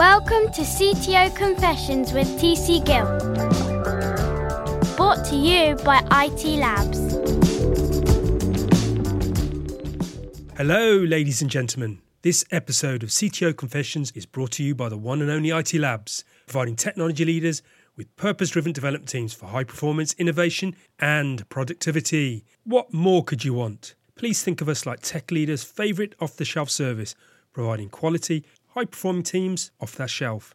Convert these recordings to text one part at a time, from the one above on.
Welcome to CTO Confessions with TC Gill. Brought to you by IT Labs. Hello, ladies and gentlemen. This episode of CTO Confessions is brought to you by the one and only IT Labs, providing technology leaders with purpose driven development teams for high performance, innovation, and productivity. What more could you want? Please think of us like tech leaders' favourite off the shelf service, providing quality, high performing teams off that shelf.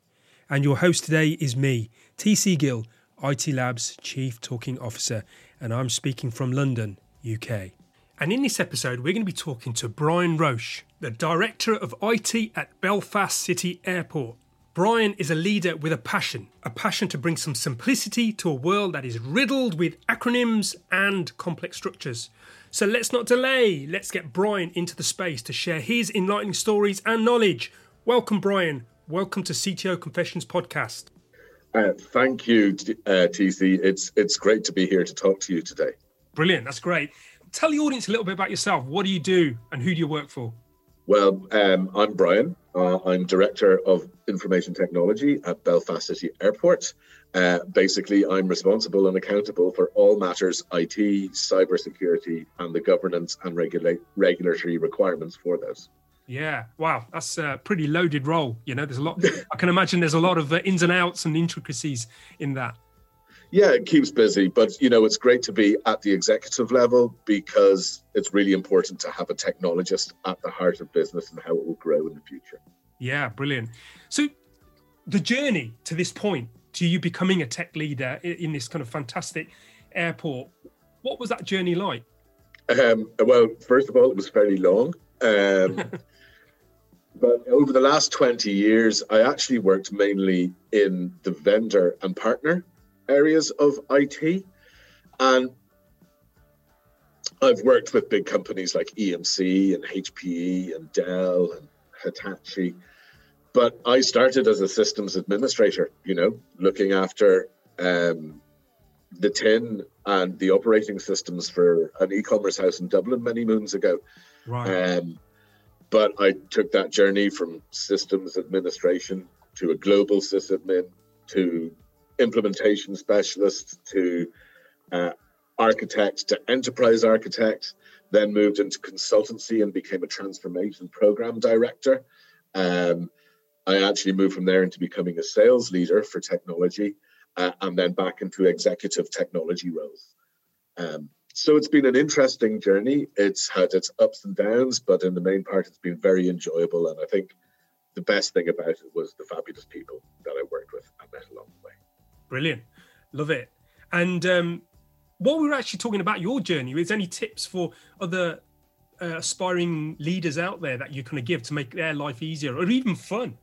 And your host today is me, TC Gill, IT Labs Chief Talking Officer, and I'm speaking from London, UK. And in this episode, we're going to be talking to Brian Roche, the Director of IT at Belfast City Airport. Brian is a leader with a passion, a passion to bring some simplicity to a world that is riddled with acronyms and complex structures. So let's not delay, let's get Brian into the space to share his enlightening stories and knowledge Welcome, Brian. Welcome to CTO Confessions podcast. Uh, thank you, uh, TC. It's it's great to be here to talk to you today. Brilliant. That's great. Tell the audience a little bit about yourself. What do you do, and who do you work for? Well, um, I'm Brian. Uh, I'm director of information technology at Belfast City Airport. Uh, basically, I'm responsible and accountable for all matters IT, cybersecurity, and the governance and regula- regulatory requirements for those. Yeah, wow, that's a pretty loaded role. You know, there's a lot. I can imagine there's a lot of uh, ins and outs and intricacies in that. Yeah, it keeps busy, but you know, it's great to be at the executive level because it's really important to have a technologist at the heart of business and how it will grow in the future. Yeah, brilliant. So, the journey to this point, to you becoming a tech leader in this kind of fantastic airport, what was that journey like? Um, well, first of all, it was fairly long. Um, But over the last 20 years, I actually worked mainly in the vendor and partner areas of IT. And I've worked with big companies like EMC and HPE and Dell and Hitachi. But I started as a systems administrator, you know, looking after um, the tin and the operating systems for an e commerce house in Dublin many moons ago. Right. Um, but I took that journey from systems administration to a global sysadmin to implementation specialist to uh, architect to enterprise architect, then moved into consultancy and became a transformation program director. Um, I actually moved from there into becoming a sales leader for technology uh, and then back into executive technology roles. Um, so it's been an interesting journey. It's had its ups and downs, but in the main part, it's been very enjoyable. And I think the best thing about it was the fabulous people that I worked with and met along the way. Brilliant. Love it. And um, what we were actually talking about your journey, is any tips for other uh, aspiring leaders out there that you kind of give to make their life easier or even fun?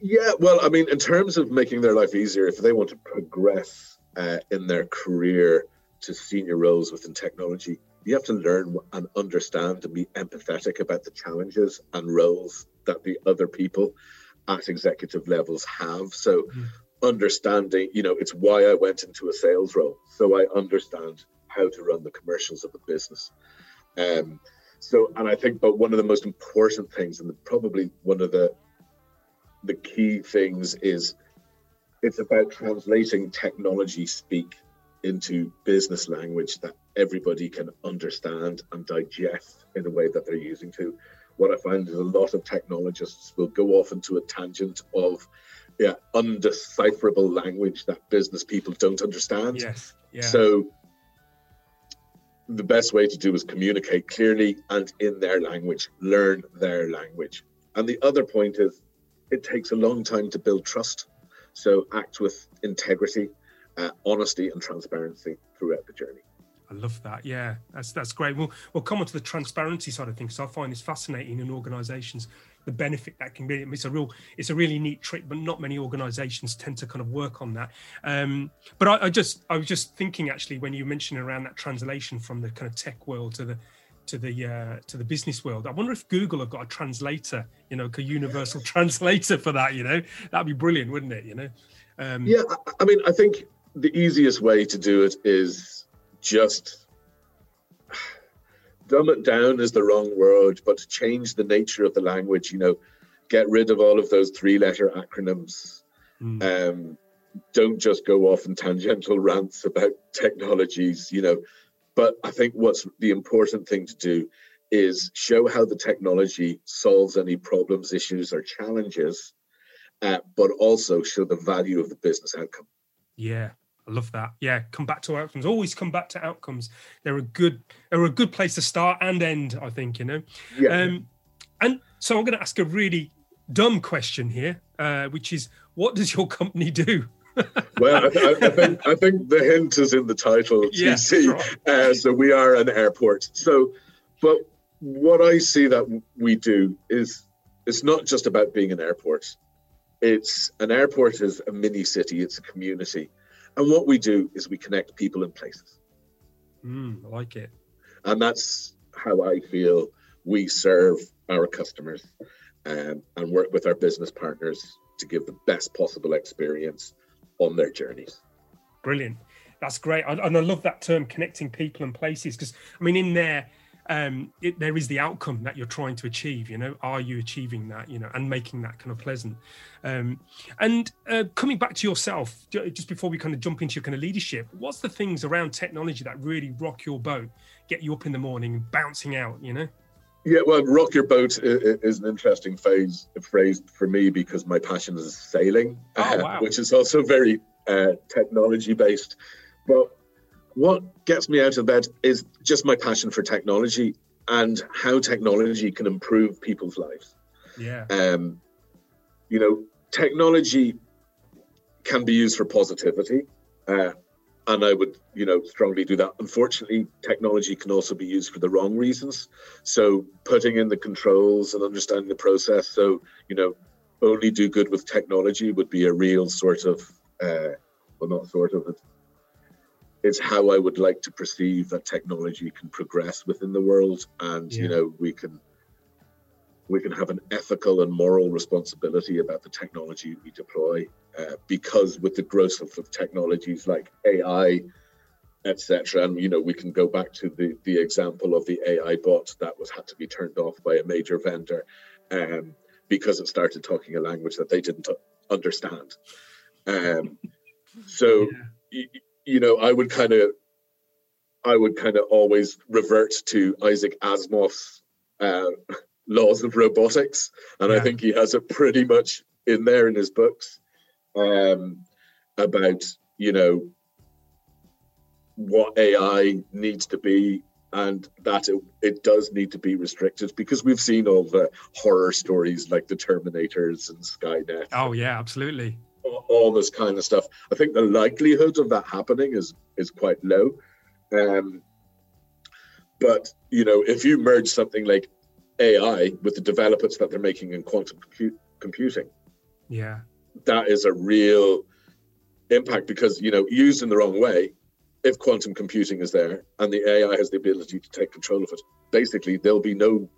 Yeah, well, I mean, in terms of making their life easier, if they want to progress uh, in their career, to senior roles within technology, you have to learn and understand and be empathetic about the challenges and roles that the other people at executive levels have. So, mm. understanding, you know, it's why I went into a sales role. So I understand how to run the commercials of a business. Um, so, and I think, but one of the most important things, and probably one of the the key things, is it's about translating technology speak into business language that everybody can understand and digest in a way that they're using to. What I find is a lot of technologists will go off into a tangent of yeah, undecipherable language that business people don't understand. Yes. Yeah. So the best way to do is communicate clearly and in their language, learn their language. And the other point is it takes a long time to build trust. So act with integrity uh, honesty and transparency throughout the journey. I love that. Yeah, that's that's great. We'll we'll come on to the transparency side of things. So I find this fascinating in organisations, the benefit that can be. It's a real, it's a really neat trick, but not many organisations tend to kind of work on that. Um, but I, I, just, I was just thinking actually when you mentioned around that translation from the kind of tech world to the to the uh, to the business world. I wonder if Google have got a translator, you know, a universal translator for that. You know, that'd be brilliant, wouldn't it? You know. Um, yeah, I mean, I think the easiest way to do it is just dumb it down is the wrong word, but change the nature of the language. You know, get rid of all of those three letter acronyms. Mm. Um, don't just go off in tangential rants about technologies, you know. But I think what's the important thing to do is show how the technology solves any problems, issues, or challenges, uh, but also show the value of the business outcome. Yeah, I love that. Yeah, come back to outcomes. Always come back to outcomes. They're a good, they're a good place to start and end. I think you know. Yeah. Um, and so I'm going to ask a really dumb question here, uh, which is, what does your company do? well, I, I, think I think the hint is in the title. TC. Right. Uh, so we are an airport. So, but what I see that we do is it's not just about being an airport. It's an airport is a mini city. It's a community, and what we do is we connect people and places. Mm, I like it. And that's how I feel we serve our customers um, and work with our business partners to give the best possible experience on their journeys. Brilliant. That's great. And I love that term connecting people and places because, I mean, in there, um, it, there is the outcome that you're trying to achieve. You know, are you achieving that? You know, and making that kind of pleasant. Um, and uh, coming back to yourself, just before we kind of jump into your kind of leadership, what's the things around technology that really rock your boat, get you up in the morning, bouncing out? You know. Yeah, well, rock your boat is an interesting phase, phrase for me because my passion is sailing, oh, uh, which is also very uh, technology based. But what gets me out of bed is just my passion for technology and how technology can improve people's lives. Yeah. Um, you know, technology can be used for positivity. Uh, and I would, you know, strongly do that. Unfortunately, technology can also be used for the wrong reasons. So putting in the controls and understanding the process, so you know, only do good with technology would be a real sort of, uh, well, not sort of, it's how I would like to perceive that technology can progress within the world, and yeah. you know, we can we can have an ethical and moral responsibility about the technology we deploy uh, because with the growth of, technologies like ai etc and you know we can go back to the the example of the ai bot that was had to be turned off by a major vendor um, because it started talking a language that they didn't understand um, so yeah. You, know i would kind of i would kind of always revert to isaac asimov's uh, laws of robotics, and yeah. I think he has it pretty much in there in his books um, about you know what AI needs to be and that it, it does need to be restricted because we've seen all the horror stories like the Terminators and Skynet. Oh yeah, absolutely. All, this kind of stuff. I think the likelihood of that happening is is quite low. Um, but you know, if you merge something like AI with the developments that they're making in quantum compute, computing. Yeah. That is a real impact because, you know, used in the wrong way, if quantum computing is there and the AI has the ability to take control of it, basically there'll be no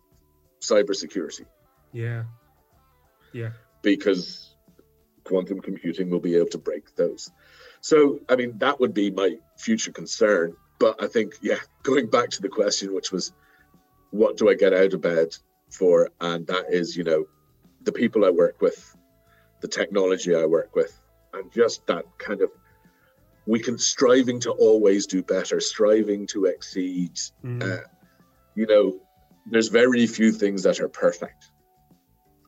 cybersecurity. Yeah. Yeah. Because quantum computing will be able to break those. So, I mean, that would be my future concern. But I think, yeah, going back to the question, which was, what do I get out of bed for? And that is, you know, the people I work with, the technology I work with, and just that kind of we can striving to always do better, striving to exceed. Mm. Uh, you know, there's very few things that are perfect.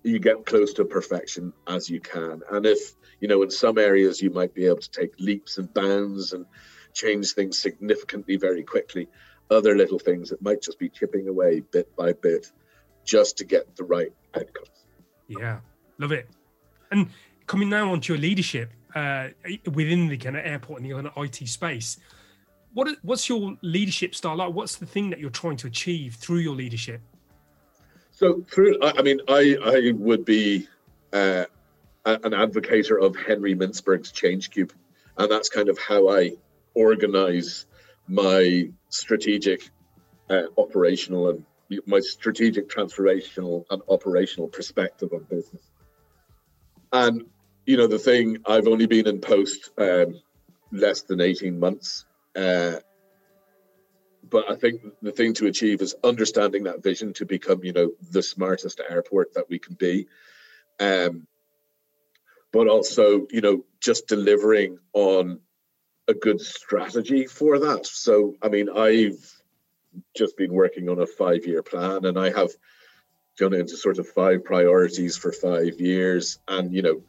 You get close to perfection as you can. And if, you know, in some areas you might be able to take leaps and bounds and change things significantly very quickly other little things that might just be chipping away bit by bit just to get the right outcomes. Yeah, love it. And coming now onto your leadership uh, within the kind of airport and the kind of IT space, what what's your leadership style like? What's the thing that you're trying to achieve through your leadership? So through, I mean, I I would be uh, an advocate of Henry Mintzberg's Change Cube, and that's kind of how I organize my strategic, uh, operational, and my strategic, transformational, and operational perspective on business. And you know, the thing I've only been in post um, less than eighteen months, uh, but I think the thing to achieve is understanding that vision to become, you know, the smartest airport that we can be. um, but also you know just delivering on a good strategy for that. So I mean, I've just been working on a five-year plan, and I have gone into sort of five priorities for five years, and you know,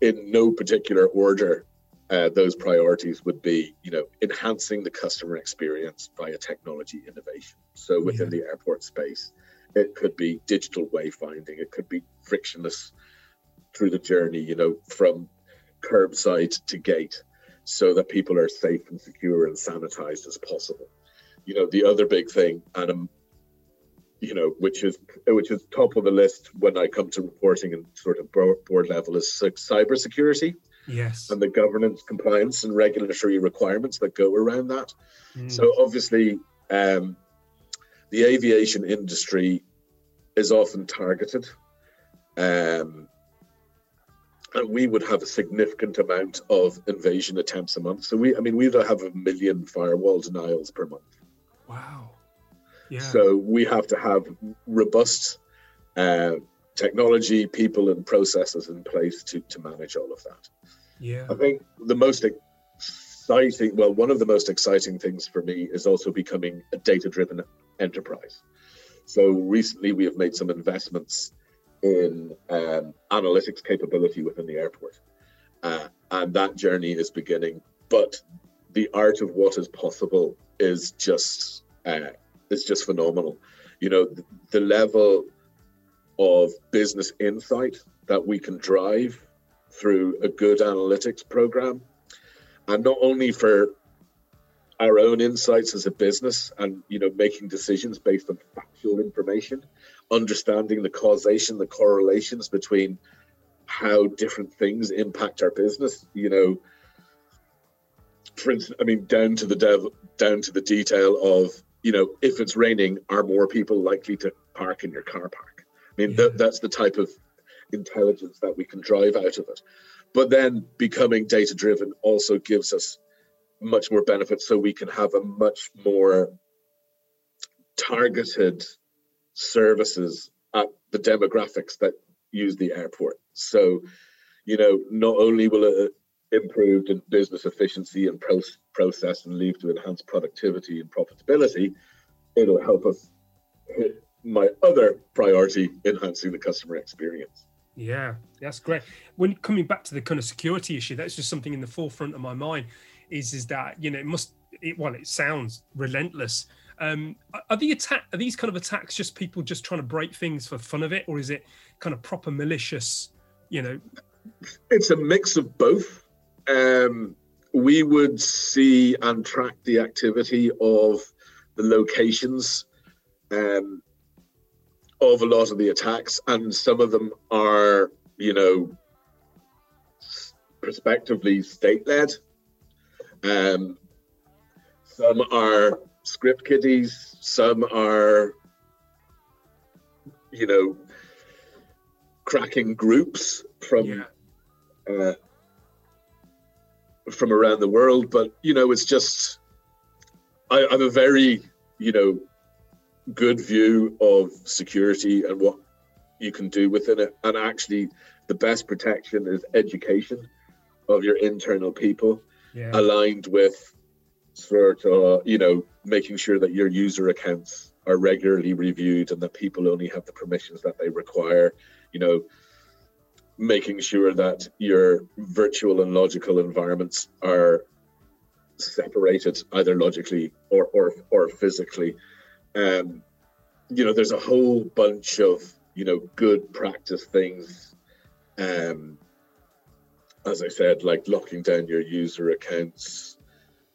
in no particular order. Uh, those priorities would be, you know, enhancing the customer experience via technology innovation. So within yeah. the airport space, it could be digital wayfinding. It could be frictionless through the journey, you know, from curbside to gate so that people are safe and secure and sanitized as possible. You know, the other big thing, and um, you know, which is which is top of the list when I come to reporting and sort of board level is cybersecurity. Yes. And the governance, compliance, and regulatory requirements that go around that. Mm. So obviously, um, the aviation industry is often targeted. Um, and we would have a significant amount of invasion attempts a month. So we, I mean, we'd have a million firewall denials per month. Wow. Yeah. So we have to have robust uh, technology, people, and processes in place to to manage all of that. Yeah. I think the most exciting, well, one of the most exciting things for me is also becoming a data-driven enterprise. So recently we have made some investments in um, analytics capability within the airport. Uh, and that journey is beginning. But the art of what is possible is just uh, is just phenomenal. You know, the, the level of business insight that we can drive through a good analytics program, and not only for our own insights as a business and you know making decisions based on factual information understanding the causation the correlations between how different things impact our business you know. For instance i mean down to the dev down to the detail of you know if it's raining are more people likely to park in your car park i mean yeah. th- that's the type of intelligence that we can drive out of it but then becoming data driven also gives us much more benefits so we can have a much more targeted services at the demographics that use the airport. So, you know, not only will it improve in business efficiency and pro- process and leave to enhance productivity and profitability, it'll help us hit my other priority, enhancing the customer experience. Yeah, that's great. When coming back to the kind of security issue, that's just something in the forefront of my mind is is that you know it must it, well it sounds relentless um are the attack are these kind of attacks just people just trying to break things for fun of it or is it kind of proper malicious you know it's a mix of both um we would see and track the activity of the locations um of a lot of the attacks and some of them are you know prospectively state led um, some are script kiddies, some are, you know, cracking groups from yeah. uh, from around the world. But you know, it's just I, I have a very you know good view of security and what you can do within it. And actually, the best protection is education of your internal people yeah. aligned with sort of you know making sure that your user accounts are regularly reviewed and that people only have the permissions that they require you know making sure that your virtual and logical environments are separated either logically or or, or physically um you know there's a whole bunch of you know good practice things um as I said, like locking down your user accounts,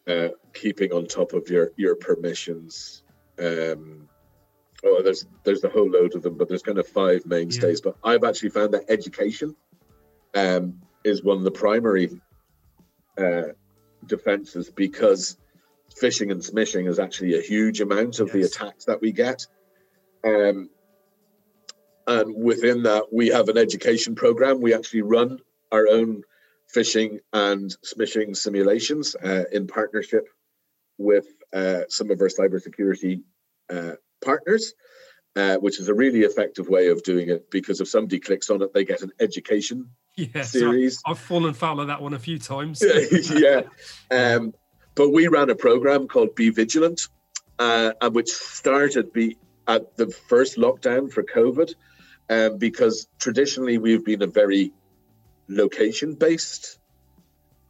uh, keeping on top of your your permissions. Um, oh, there's there's a whole load of them, but there's kind of five mainstays. Yeah. But I've actually found that education um, is one of the primary uh, defenses because phishing and smishing is actually a huge amount of yes. the attacks that we get. Um, and within that, we have an education program. We actually run our own phishing and smishing simulations uh, in partnership with uh, some of our cybersecurity uh, partners. uh, which is a really effective way of doing it because if somebody clicks on it, they get an education yeah, series. So I've fallen foul of that one a few times. yeah. Um, but we ran a program called Be Vigilant, uh, and which started be at the first lockdown for COVID, um, because traditionally we've been a very location based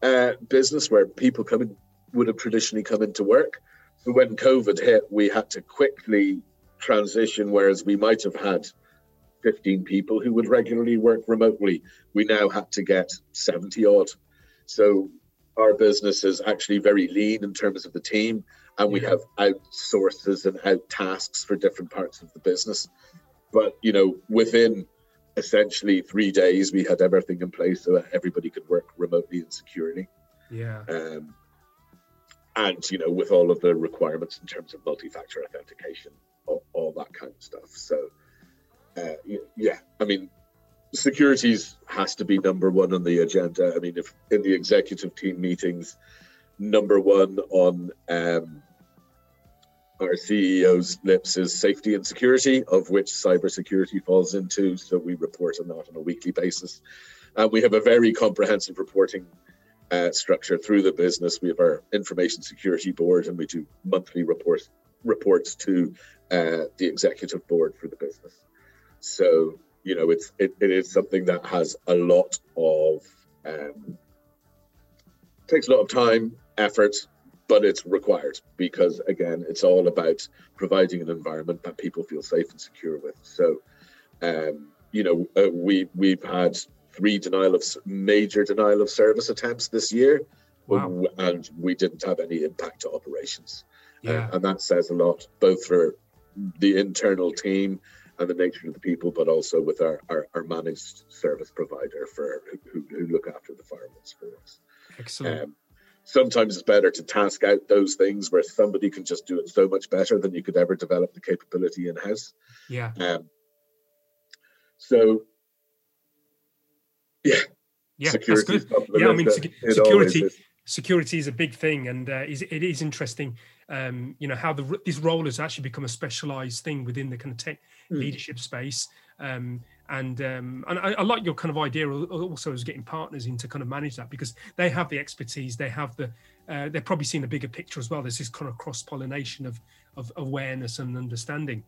uh, business where people come in, would have traditionally come into work. So when COVID hit, we had to quickly transition, whereas we might have had 15 people who would regularly work remotely, we now had to get 70 odd. So our business is actually very lean in terms of the team, and we have outsources and out tasks for different parts of the business. But you know, within essentially three days, we had everything in place so that everybody could work remotely and securely. Yeah. Um, and you know, with all of the requirements in terms of multi-factor authentication, all, all that kind of stuff. So, uh, yeah, I mean, securities has to be number one on the agenda. I mean, if in the executive team meetings, number one on um, our CEO's lips is safety and security, of which cybersecurity falls into. So we report on that on a weekly basis. And we have a very comprehensive reporting uh, structure through the business. We have our information security board, and we do monthly reports reports to uh, the executive board for the business. So you know, it's it, it is something that has a lot of um, takes a lot of time, effort, but it's required because again it's all about providing an environment that people feel safe and secure with so um, you know uh, we we've had three denial of major denial of service attempts this year wow. and we didn't have any impact to operations yeah. uh, and that says a lot both for the internal team and the nature of the people but also with our, our, our managed service provider for who, who, look after the firewalls for us excellent um, sometimes it's better to task out those things where somebody can just do it so much better than you could ever develop the capability in house. Yeah. Um, so, yeah. Yeah, that's good. Yeah, I mean, sec- security security is a big thing, and uh, is, it is interesting. Um, you know how the, this role has actually become a specialized thing within the kind of tech mm. leadership space. Um, and um, and I, I, like your kind of idea also as getting partners in to kind of manage that because they have the expertise, they have the uh, they're probably seeing a bigger picture as well. There's this kind of cross pollination of of awareness and understanding.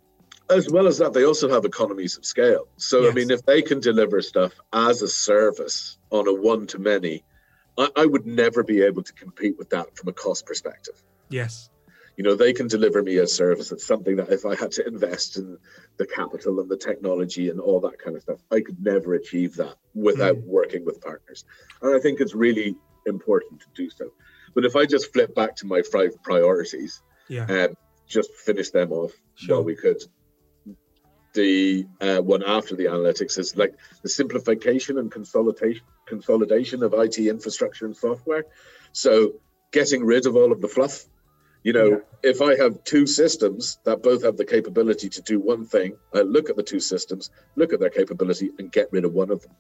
As well as that, they also have economies of scale. So yes. I mean, if they can deliver stuff as a service on a one to many, I, I would never be able to compete with that from a cost perspective. Yes you know they can deliver me a service it's something that if i had to invest in the capital and the technology and all that kind of stuff i could never achieve that without mm. working with partners and i think it's really important to do so but if i just flip back to my five priorities yeah um, just finish them off sure. while we could the uh, one after the analytics is like the simplification and consolidation consolidation of IT infrastructure and software. So getting rid of all of the fluff you know, yeah. if I have two systems that both have the capability to do one thing, I look at the two systems, look at their capability, and get rid of one of them.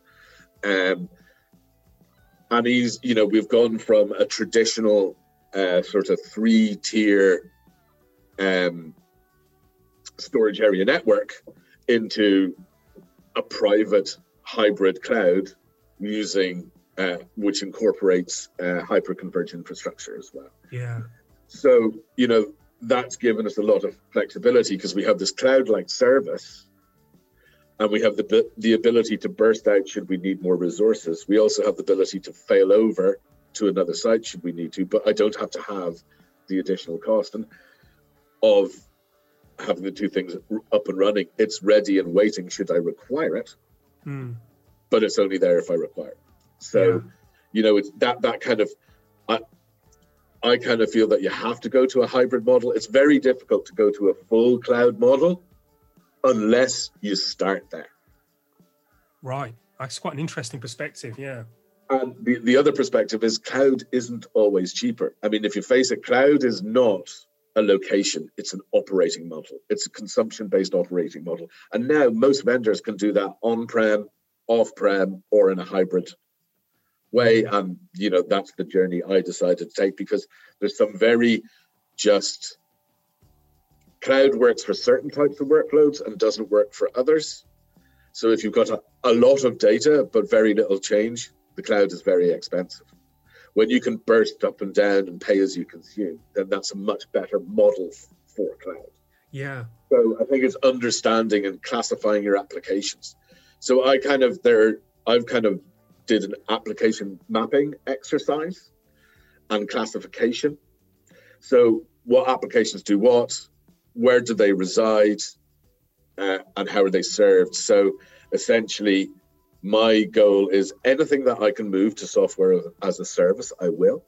Um, and he's, you know, we've gone from a traditional uh, sort of three tier um, storage area network into a private hybrid cloud using uh, which incorporates uh, hyperconverged infrastructure as well. Yeah. So, you know, that's given us a lot of flexibility because we have this cloud like service and we have the, the ability to burst out should we need more resources. We also have the ability to fail over to another site should we need to, but I don't have to have the additional cost and of having the two things up and running. It's ready and waiting should I require it, mm. But it's only there if I require it. So, yeah. you know, it's that that kind of I, I kind of feel that you have to go to a hybrid model. It's very difficult to go to a full cloud model unless you start there. Right. That's quite an interesting perspective. Yeah. And the, the other perspective is cloud isn't always cheaper. I mean, if you face it, cloud is not a location, it's an operating model, it's a consumption based operating model. And now most vendors can do that on prem, off prem, or in a hybrid way. And, you know, that's the journey I decided to take because there's some very just cloud works for certain types of workloads and doesn't work for others. So if you've got a, a lot of data but very little change, the cloud is very expensive. When you can burst up and down and pay as you consume, then that's a much better model for cloud. Yeah. So I think it's understanding and classifying your applications. So I kind of there I've kind of did an application mapping exercise and classification. So what applications do what, where do they reside, uh, and how are they served? So essentially, my goal is anything that I can move to software as a service, I will.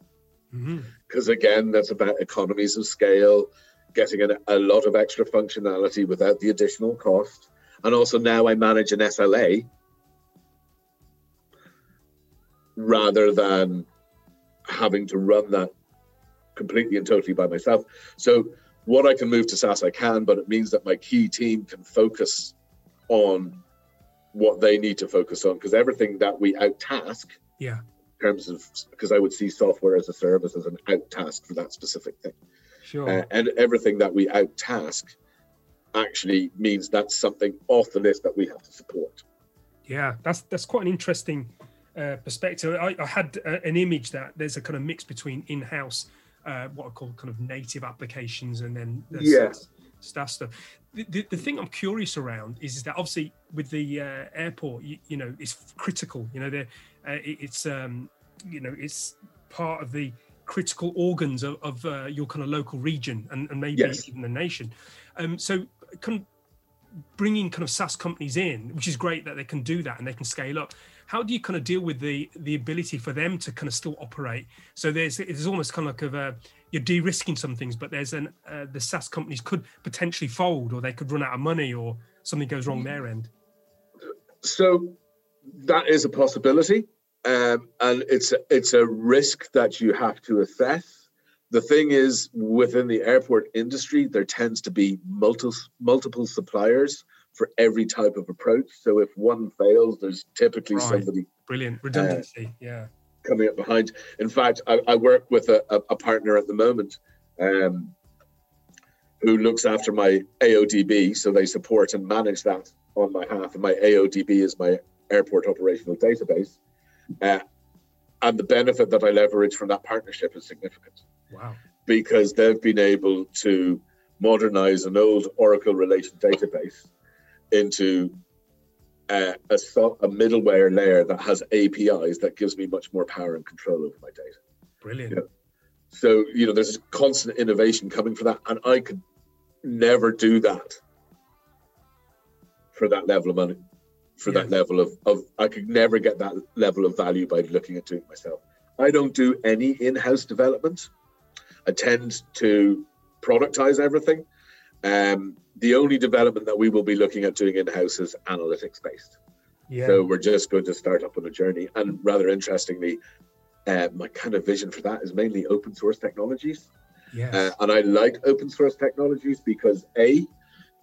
Because mm-hmm. again, that's about economies of scale, getting a lot of extra functionality without the additional cost. And also now I manage an SLA rather than having to run that completely and totally by myself. So what I can move to SaaS, I can, but it means that my key team can focus on what they need to focus on because everything that we outtask, yeah, in terms of because I would see software as a service as an outtask for that specific thing. Sure. Uh, and everything that we out task actually means that's something off the list that we have to support. Yeah, that's that's quite an interesting uh, perspective. I, I had uh, an image that there's a kind of mix between in-house, uh, what I call kind of native applications, and then the yeah. staff stuff. The, the, the, thing I'm curious around is, is that obviously with the uh, airport, you, you, know, it's critical. You know, uh, it, it's um, you know, it's part of the critical organs of, of uh, your kind of local region and, and maybe yes. even the nation. Um, so, kind bringing kind of SaaS companies in, which is great that they can do that and they can scale up how do you kind of deal with the the ability for them to kind of still operate? So there's it's almost kind of like of a you're de-risking some things, but there's an uh, the SaaS companies could potentially fold, or they could run out of money, or something goes wrong their end. So that is a possibility, um, and it's it's a risk that you have to assess. The thing is, within the airport industry, there tends to be multiple multiple suppliers for every type of approach. So if one fails, there's typically right. somebody brilliant redundancy, uh, yeah, coming up behind. In fact, I, I work with a, a, partner at the moment um, who looks after my AODB, so they support and manage that on my behalf. And my AODB is my airport operational database. Uh, and the benefit that I leverage from that partnership is significant. Wow. Because they've been able to modernize an old Oracle relation database into a, a, a, middleware layer that has APIs that gives me much more power and control over my data. Brilliant. You know? So, you know, there's constant innovation coming for that. And I could never do that for that level of money, for that level of, of, I could never get that level of value by looking at doing it myself. I don't do any in house development. I tend to productize everything. Um, the only development that we will be looking at doing in house is analytics based. Yeah. So we're just going to start up on a journey. And rather interestingly, uh, my kind of vision for that is mainly open source technologies. Yes. Uh, and I like open source technologies because A,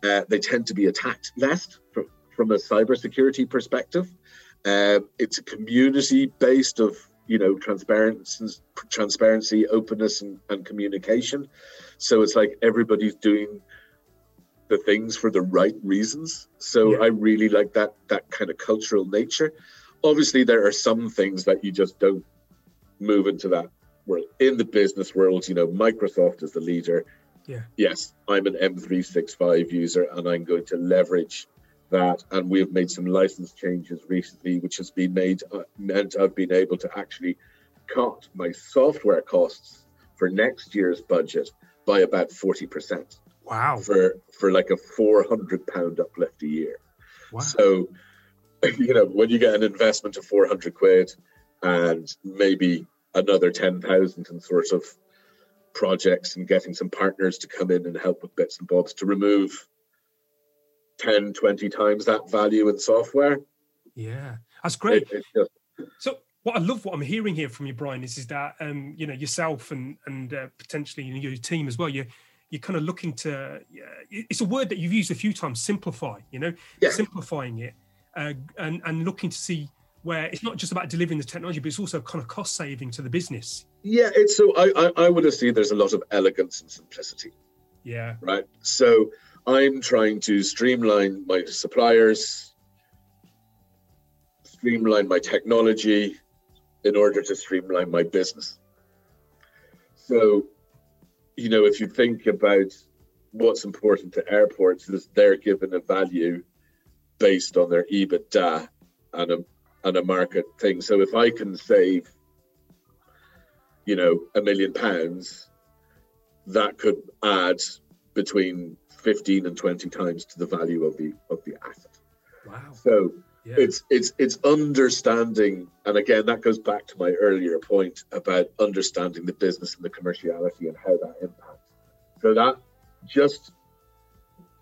uh, they tend to be attacked less from, from a cybersecurity perspective. Uh, it's a community based of you know transparency, transparency, openness, and, and communication. So it's like everybody's doing the things for the right reasons. So yeah. I really like that that kind of cultural nature. Obviously, there are some things that you just don't move into that world. In the business world, you know, Microsoft is the leader. Yeah. Yes, I'm an M365 user, and I'm going to leverage that. And we've made some license changes recently, which has been made uh, meant I've been able to actually cut my software costs for next year's budget by about forty percent. Wow. For for like a four hundred pound uplift a year. Wow. So, you know, when you get an investment of four hundred quid and maybe another ten thousand in sort of projects and getting some partners to come in and help with bits and bobs to remove 10, 20 times that value in software. Yeah, that's great. It, just... so what I love what I'm hearing here from you, Brian, is is that um, you know yourself and and uh, potentially your team as well. you're, you're kind of looking to it's a word that you've used a few times simplify you know yeah. simplifying it uh, and and looking to see where it's not just about delivering the technology but it's also kind of cost saving to the business yeah it's so i i, I would have seen there's a lot of elegance and simplicity Yeah. Right. So I'm trying to streamline my suppliers, streamline my technology in order to streamline my business. So, you know, if you think about what's important to airports, is they're given a value based on their EBITDA and a and a market thing. So if I can save, you know, a million pounds, that could add between 15 and 20 times to the value of the of the asset. Wow. So Yeah. it's it's it's understanding and again that goes back to my earlier point about understanding the business and the commerciality and how that impacts so that just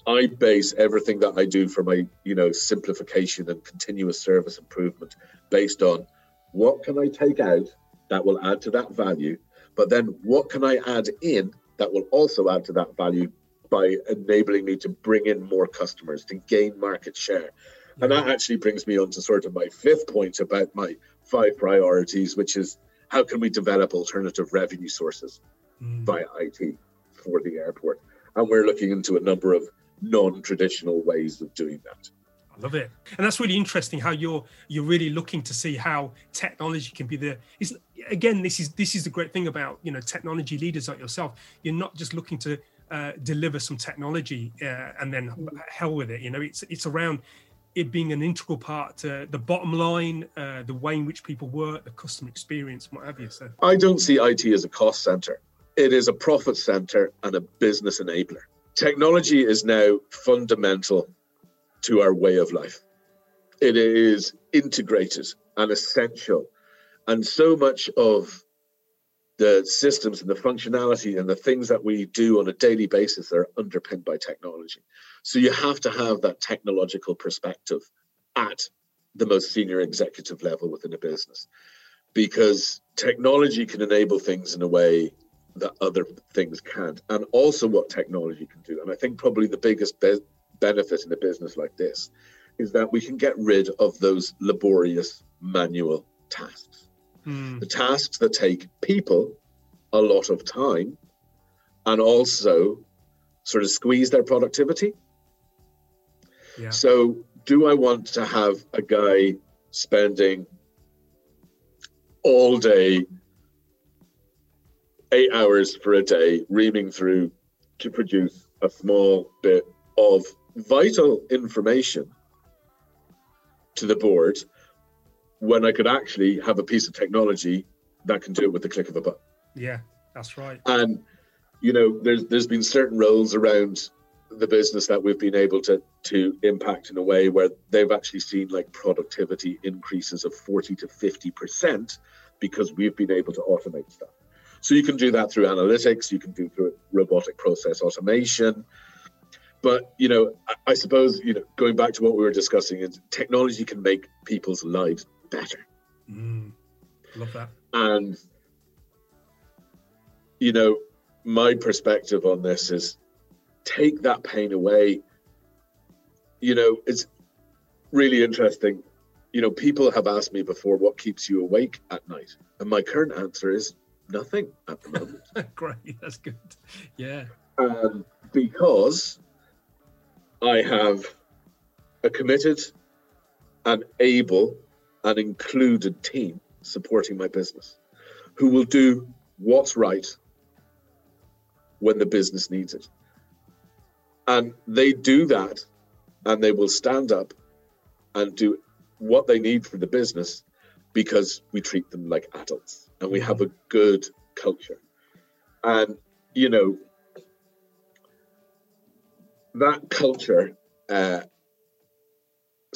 i base everything that i do for my you know simplification and continuous service improvement based on what can i take out that will add to that value but then what can i add in that will also add to that value by enabling me to bring in more customers to gain market share and that actually brings me on to sort of my fifth point about my five priorities, which is how can we develop alternative revenue sources Mm. via IT for the airport? And we're looking into a number of non-traditional ways of doing that. I love it, and that's really interesting. How you're you're really looking to see how technology can be the. Is again, this is this is the great thing about you know technology leaders like yourself. You're not just looking to uh, deliver some technology uh, and then hell with it. You know, it's it's around it being an integral part to the bottom line, uh, the way in which people work, the customer experience, what have you. So I don't see IT as a cost center. It is a profit center and a business enabler. Technology is now fundamental to our way of life. It is integrated and essential. And so much of the systems and the functionality and the things that we do on a daily basis are underpinned by technology. So you have to have that technological perspective at the most senior executive level within a business because technology can enable things in a way that other things can't. And also, what technology can do. And I think probably the biggest be- benefit in a business like this is that we can get rid of those laborious manual tasks mm, the tasks that take people a lot of time and also sort of squeeze their productivity. yeah, So, do I want to have a guy spending all day, eight hours for a day, reaming through to produce a small bit of vital information to the board when I could actually have a piece of technology that can do it with the click of a button? yeah, that's right. and you know there's there's been certain roles around the business that we've been able to to impact in a way where they've actually seen like productivity increases of 40 to 50 percent because we've been able to automate stuff so you can do that through analytics you can do through robotic process automation but you know I, I suppose you know going back to what we were discussing is technology can make people's lives better Mm, love that. and you know my perspective on this is take that pain away. You know it's really interesting. You know people have asked me before what keeps you awake at night? And my current answer is nothing at the moment. Great, that's good. Yeah, um, because i have a committed and able and included team supporting my business who will do what's right when the business needs it. And they do that and they will stand up and do what they need for the business because we treat them like adults and we have a good culture. And, you know, that culture. Uh,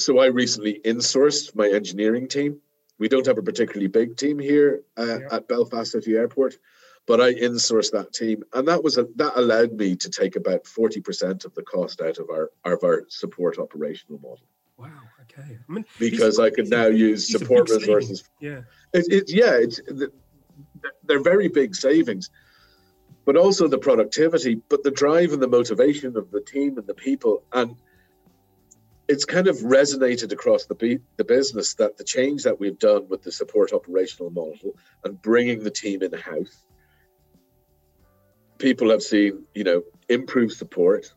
so I recently insourced my engineering team. We don't have a particularly big team here uh, Yeah. at Belfast City Airport, but I insourced that team, and that was a, that allowed me to take about forty percent of the cost out of our of our support operational model wow. Okay. I mean, because I could now use support resources. Yeah. It, it, yeah, it's they're very big savings, but also the productivity, but the drive and the motivation of the team and the people, and it's kind of resonated across the the business that the change that we've done with the support operational model and bringing the team in house people have seen, you know, improved support,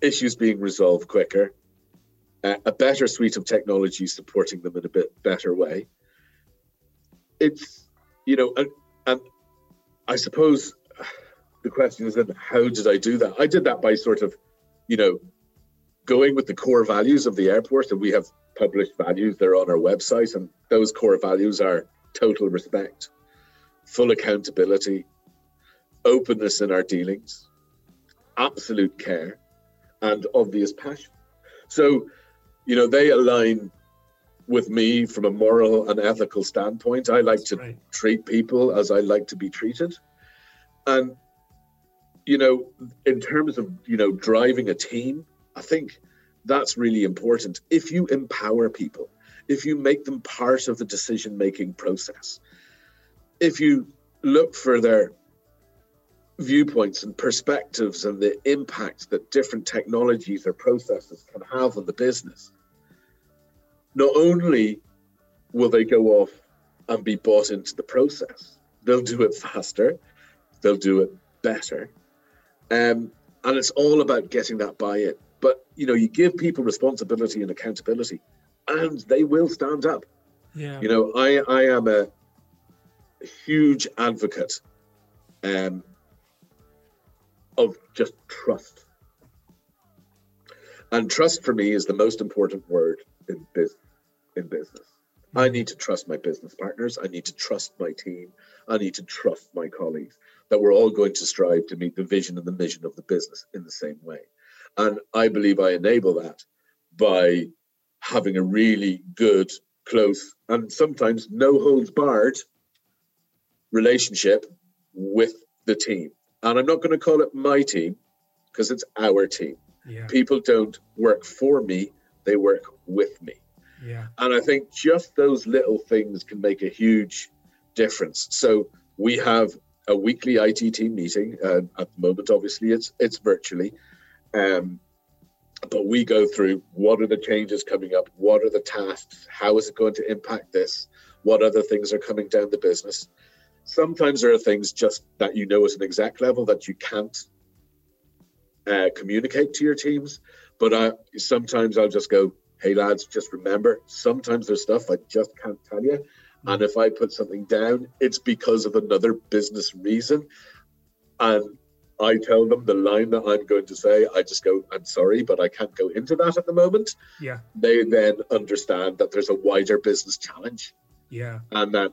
issues being resolved quicker, uh, a better suite of technology supporting them in a bit better way. It's, you know, and, and I suppose the question is then how did I do that? I did that by sort of, you know, going with the core values of the airport, and we have published values. They're on our website, and those core values are total respect, full accountability, openness in our dealings, absolute care, and obvious passion. So, you know, they align with me from a moral and ethical standpoint. I like to right. treat people as I like to be treated. And, you know, in terms of, you know, driving a team, I think that's really important. If you empower people, if you make them part of the decision making process, if you look for their viewpoints and perspectives and the impact that different technologies or processes can have on the business, not only will they go off and be bought into the process, they'll do it faster, they'll do it better. Um, and it's all about getting that buy in. But you know, you give people responsibility and accountability, and they will stand up. Yeah. You know, I I am a huge advocate um, of just trust. And trust for me is the most important word in business. In business, I need to trust my business partners. I need to trust my team. I need to trust my colleagues that we're all going to strive to meet the vision and the mission of the business in the same way. And I believe I enable that by having a really good, close, and sometimes no holds barred relationship with the team. And I'm not going to call it my team because it's our team. Yeah. People don't work for me, they work with me. Yeah. And I think just those little things can make a huge difference. So we have a weekly IT team meeting. Uh, at the moment, obviously, it's it's virtually, um, but we go through what are the changes coming up, what are the tasks, how is it going to impact this, what other things are coming down the business. Sometimes there are things just that you know at an exec level that you can't uh, communicate to your teams. But I, sometimes I'll just go, hey lads, just remember, sometimes there's stuff I just can't tell you. And if I put something down, it's because of another business reason. And I tell them the line that I'm going to say. I just go, I'm sorry, but I can't go into that at the moment. Yeah. They then understand that there's a wider business challenge. Yeah. And that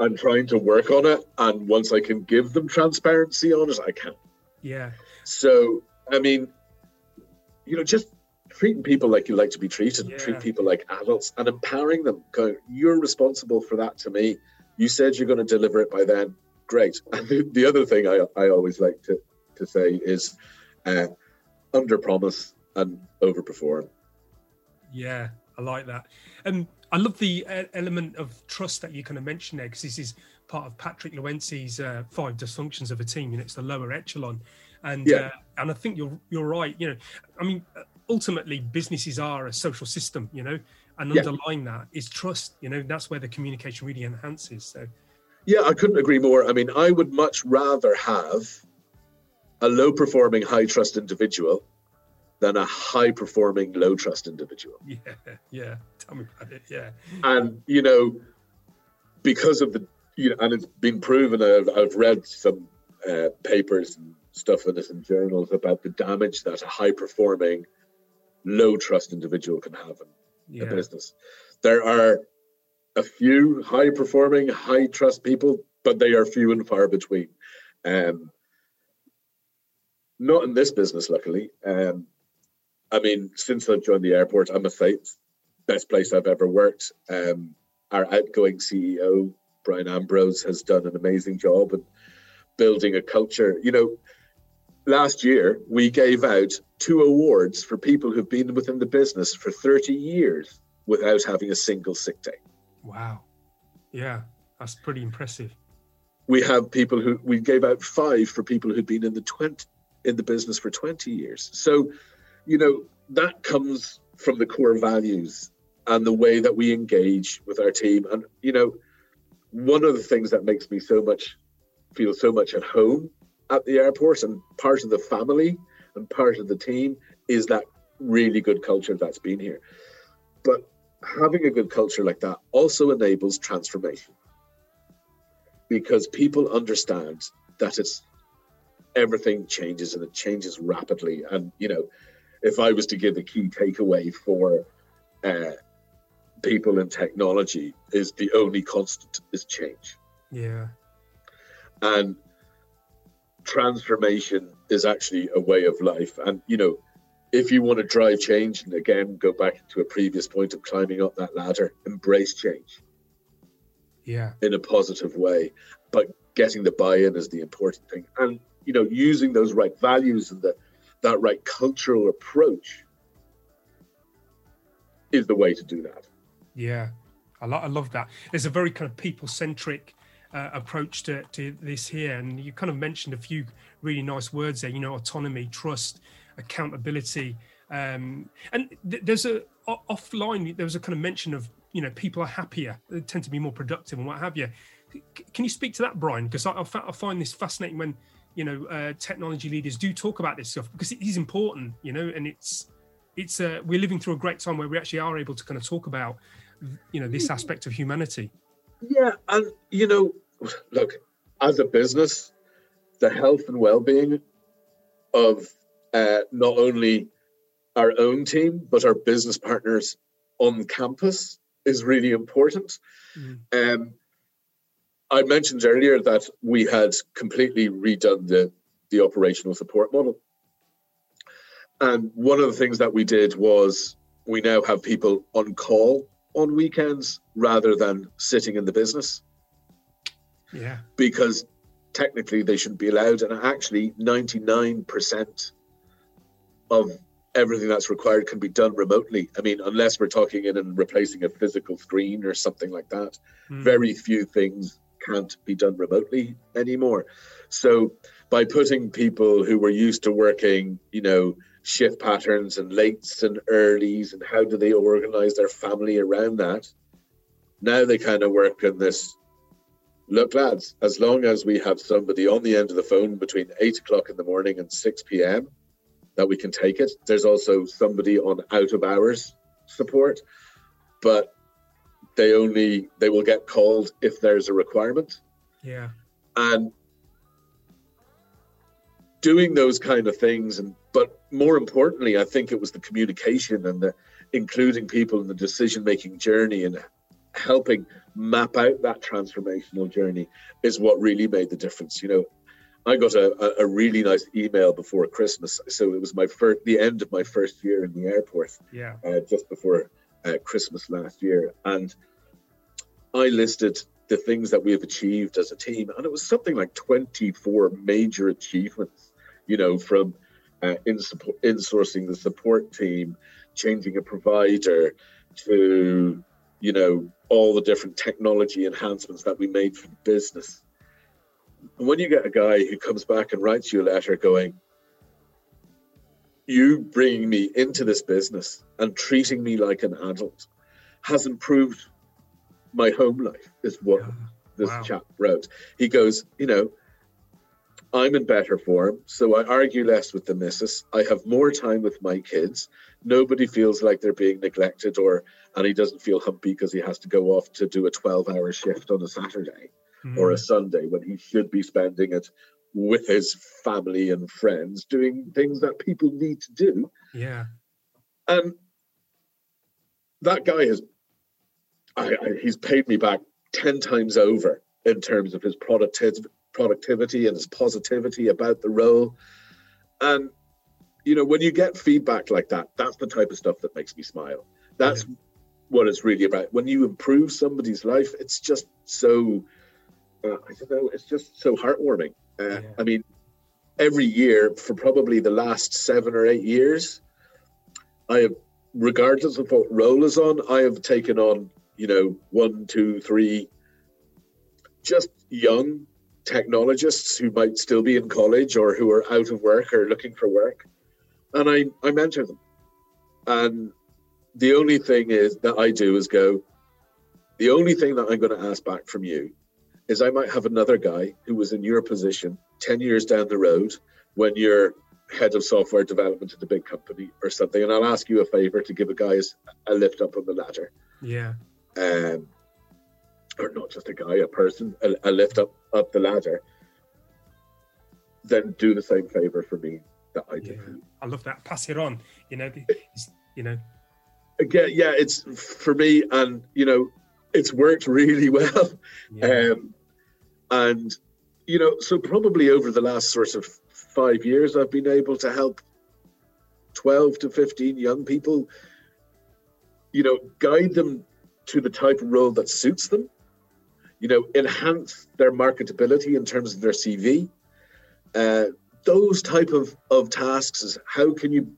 I'm trying to work on it. And once I can give them transparency on it, I can. Yeah. So, I mean, you know, just treating people like you like to be treated, yeah. treat people like adults and empowering them. Going, you're responsible for that to me. You said you're going to deliver it by then great. And the other thing I, I always like to, to say is uh, under promise and over perform. Yeah, I like that. And I love the uh, element of trust that you kind of mentioned there, because this is part of Patrick Lencioni's uh, five dysfunctions of a team. You know, it's the lower echelon, and yeah. uh, and I think you're you're right. You know, I mean, ultimately, businesses are a social system. You know, and yeah. underlying that is trust. You know, that's where the communication really enhances. So, yeah, I couldn't agree more. I mean, I would much rather have a low performing, high trust individual than a high performing, low trust individual. Yeah, yeah. Tell me about it. Yeah. And, you know, because of the, you know, and it's been proven, I've, I've read some uh, papers and stuff in this in journals about the damage that a high performing, low trust individual can have in yeah. a business. There are a few high performing, high trust people, but they are few and far between. Um, not in this business, luckily. Um, I mean, since I've joined the airport, I'm a faith. Best place I've ever worked. Um, our outgoing CEO, Brian Ambrose, has done an amazing job in building a culture. You know, last year we gave out two awards for people who've been within the business for 30 years without having a single sick day. Wow. Yeah, that's pretty impressive. We have people who we gave out five for people who'd been in the 20 in the business for 20 years. So, you know, that comes from the core values and the way that we engage with our team. And, you know, one of the things that makes me so much feel so much at home at the airport and part of the family and part of the team is that really good culture that's been here. But having a good culture like that also enables transformation because people understand that it's everything changes and it changes rapidly. And you know, if I was to give a key takeaway for uh, people in technology, is the only constant is change. Yeah. And transformation is actually a way of life. And you know, if you want to drive change, and again, go back to a previous point of climbing up that ladder, embrace change. Yeah. In a positive way. But getting the buy-in is the important thing. And you know, using those right values and the, that right cultural approach is the way to do that. Yeah. I, lo- I love that. There's a very kind of people-centric uh, approach to, to this here. And you kind of mentioned a few really nice words there, you know, autonomy, trust, accountability. Um, and th- there's a offline, there was a kind of mention of, you know, people are happier, they tend to be more productive and what have you. C- can you speak to that, Brian? Because I, I, find this fascinating when, you know, uh, technology leaders do talk about this stuff because it is important, you know, and it's, it's, uh, we're living through a great time where we actually are able to kind of talk about, you know, this aspect of humanity. Yeah. And, you know, look, as a business, the health and well-being of uh, not only our own team but our business partners on campus is really important. Mm. Um, I mentioned earlier that we had completely redone the the operational support model, and one of the things that we did was we now have people on call on weekends rather than sitting in the business. Yeah, because technically they shouldn't be allowed, and actually ninety nine percent of everything that's required can be done remotely. I mean, unless we're talking in and replacing a physical screen or something like that, mm. very few things can't be done remotely anymore. So by putting people who were used to working, you know, shift patterns and lates and earlies and how do they organize their family around that, now they kind of work in this look lads as long as we have somebody on the end of the phone between 8 o'clock in the morning and 6 p.m that we can take it. There's also somebody on out of hours support, but they only they will get called if there's a requirement. Yeah. And doing those kind of things and but more importantly, I think it was the communication and the including people in the decision making journey and helping map out that transformational journey is what really made the difference. You know, I got a, a really nice email before Christmas. So it was my first, the end of my first year in the airport. Yeah. Uh, just before uh, Christmas last year, and I listed the things that we have achieved as a team, and it was something like 24 major achievements. You know, from uh, in support, insourcing the support team, changing a provider, to you know all the different technology enhancements that we made for the business when you get a guy who comes back and writes you a letter going, you bringing me into this business and treating me like an adult has improved my home life, is what yeah. this wow. chap wrote. He goes, you know, I'm in better form, so I argue less with the missus. I have more time with my kids. Nobody feels like they're being neglected, or and he doesn't feel humpy because he has to go off to do a 12 hour shift on a Saturday mm. or a Sunday when he should be spending it with his family and friends doing things that people need to do. Yeah. And that guy has, I, I, he's paid me back 10 times over in terms of his productiv- productivity and his positivity about the role. And, you know, when you get feedback like that, that's the type of stuff that makes me smile. That's yeah. what it's really about. When you improve somebody's life, it's just so uh, I don't know, it's just so heartwarming. Uh, yeah. I mean, every year for probably the last seven or eight years, I have, regardless of what role is on, I have taken on, you know, one, two, three, just young technologists who might still be in college or who are out of work or looking for work. And I, I mentor them. And the only thing is that I do is go, the only thing that I'm going to ask back from you is I might have another guy who was in your position 10 years down the road when you're head of software development at a big company or something, and I'll ask you a favor to give a guy a lift up on the ladder. Yeah. Um, or not just a guy, a person, a, a lift up up the ladder. Then do the same favor for me that I did. Yeah. I love that. Pass it on. You know, you know. Again, yeah, it's for me, and you know, it's worked really well. Yeah. Um, and you know, so probably over the last sort of five years, I've been able to help 12 to 15 young people, you know, guide them to the type of role that suits them, you know, enhance their marketability in terms of their CV. Uh, those type of, of tasks is how can you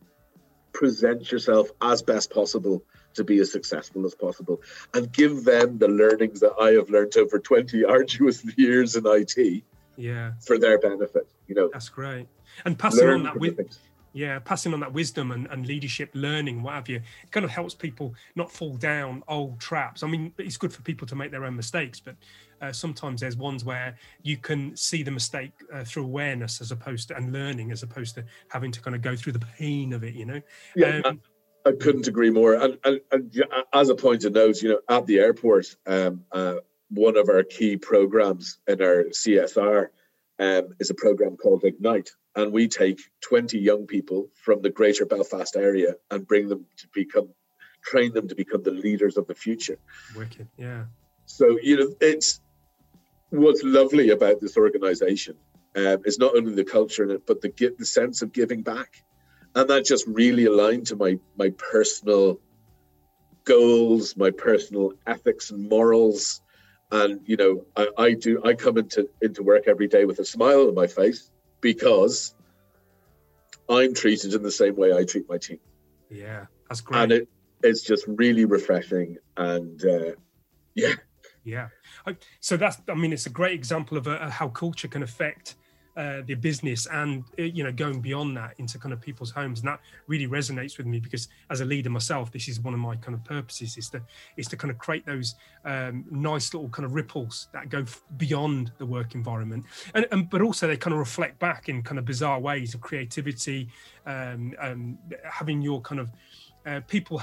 present yourself as best possible to be as successful as possible and give them the learnings that I have learned over 20 arduous years in IT yeah. for their benefit you know. That's great. And passing on that with yeah passing on that wisdom and, and leadership learning what have you it kind of helps people not fall down old traps. I mean it's good for people to make their own mistakes but uh, sometimes there's ones where you can see the mistake uh, through awareness as opposed to and learning as opposed to having to kind of go through the pain of it you know? Yeah um, I, couldn't agree more and, and, and, as a point of note you know at the airport um, uh, one of our key programs in our csr um, is a program called ignite and we take 20 young people from the greater Belfast area and bring them to become train them to become the leaders of the future. Wicked, yeah. So you know, it's what's lovely about this organization um, is not only the culture in it, but the the sense of giving back, and that just really aligned to my my personal goals, my personal ethics and morals, and you know, I, I do I come into into work every day with a smile on my face because I'm treated in the same way I treat my team. Yeah, that's great. And it, it's just really refreshing. And uh, yeah. Yeah. So that's, I mean, it's a great example of uh, how culture can affect uh, the business and uh, you know going beyond that into kind of people's homes. And that really resonates with me because as a leader myself this is one of my kind of purposes is to is to kind of create those um, nice little kind of ripples that go f- beyond the work environment. And, and, but also they kind of reflect back in kind of bizarre ways of creativity um, um, having your kind of uh, people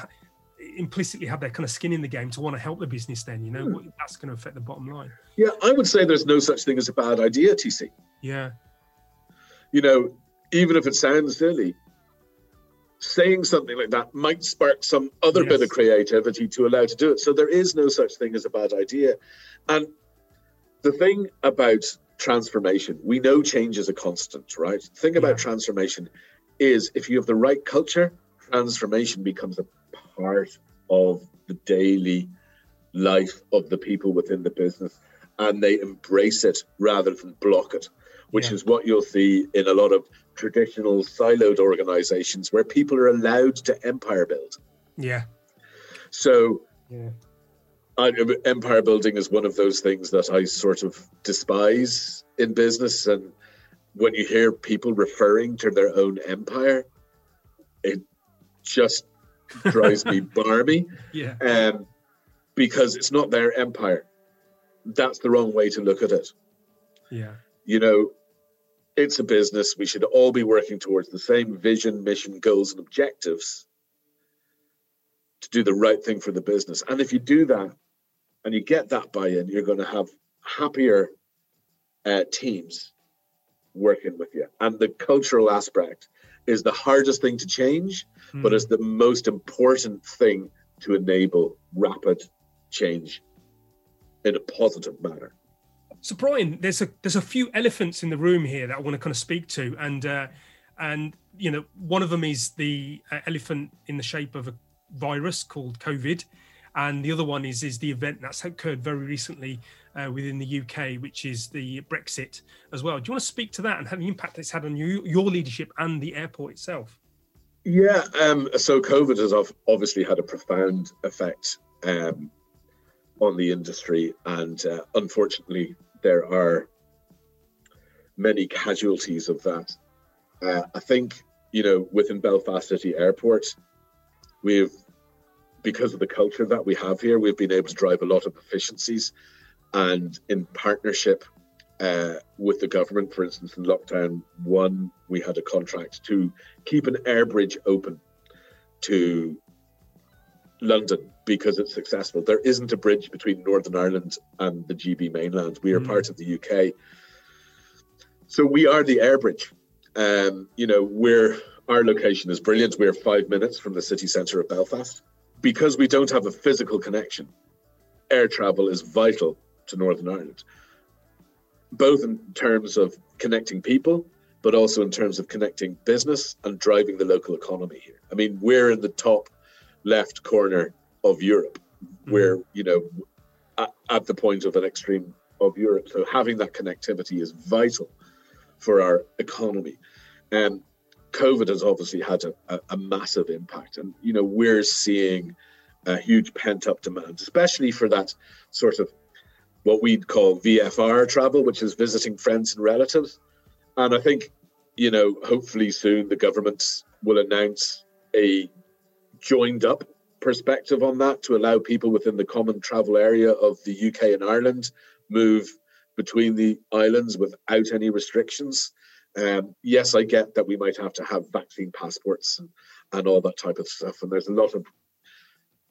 implicitly have their kind of skin in the game to want to help the business then you know? Hmm. that's going to affect the bottom line. Yeah i would say there's no such thing as a bad idea tc yeah. You know, even if it sounds silly, saying something like that might spark some other yes. bit of creativity to allow to do it. So there is no such thing as a bad idea. And the thing about transformation, we know change is a constant, right? The thing yeah. about transformation is if you have the right culture, transformation becomes a part of the daily life of the people within the business and they embrace it rather than block it which yeah. is what you'll see in a lot of traditional siloed organizations where people are allowed to empire build. Yeah. So, yeah. I, empire building is one of those things that I sort of despise in business. And when you hear people referring to their own empire, it just drives me barmy. Yeah. Um, because it's not their empire. That's the wrong way to look at it. Yeah. You know, it's a business. We should all be working towards the same vision, mission, goals, and objectives to do the right thing for the business. And if you do that and you get that buy in, you're going to have happier uh, teams working with you. And the cultural aspect is the hardest thing to change, mm. but it's the most important thing to enable rapid change in a positive manner. So Brian, there's a there's a few elephants in the room here that I want to kind of speak to, and uh, and you know one of them is the uh, elephant in the shape of a virus called COVID, and the other one is is the event that's occurred very recently uh, within the UK, which is the Brexit as well. Do you want to speak to that and the impact it's had on you, your leadership and the airport itself? Yeah, um, so COVID has obviously had a profound effect um, on the industry, and uh, unfortunately, there are many casualties of that. Uh, I think, you know, within Belfast City Airport, we've, because of the culture that we have here, we've been able to drive a lot of efficiencies and in partnership uh, with the government. For instance, in lockdown one, we had a contract to keep an air bridge open to London because it's successful. There isn't a bridge between Northern Ireland and the GB mainland. We are mm. part of the UK. So we are the air bridge. Um, you know, we're our location is brilliant. We're five minutes from the city centre of Belfast. Because we don't have a physical connection, air travel is vital to Northern Ireland, both in terms of connecting people, but also in terms of connecting business and driving the local economy here. I mean, we're in the top left corner of Europe, mm-hmm. where, you know, at, at the point of an extreme of Europe. So having that connectivity is vital for our economy. And COVID has obviously had a, a, a, massive impact. And, you know, we're seeing a huge pent up demand, especially for that sort of what we'd call VFR travel, which is visiting friends and relatives. And I think, you know, hopefully soon the government will announce a joined up perspective on that to allow people within the common travel area of the UK and Ireland move between the islands without any restrictions. Um, yes, I get that we might have to have vaccine passports and, and all that type of stuff. And there's a lot of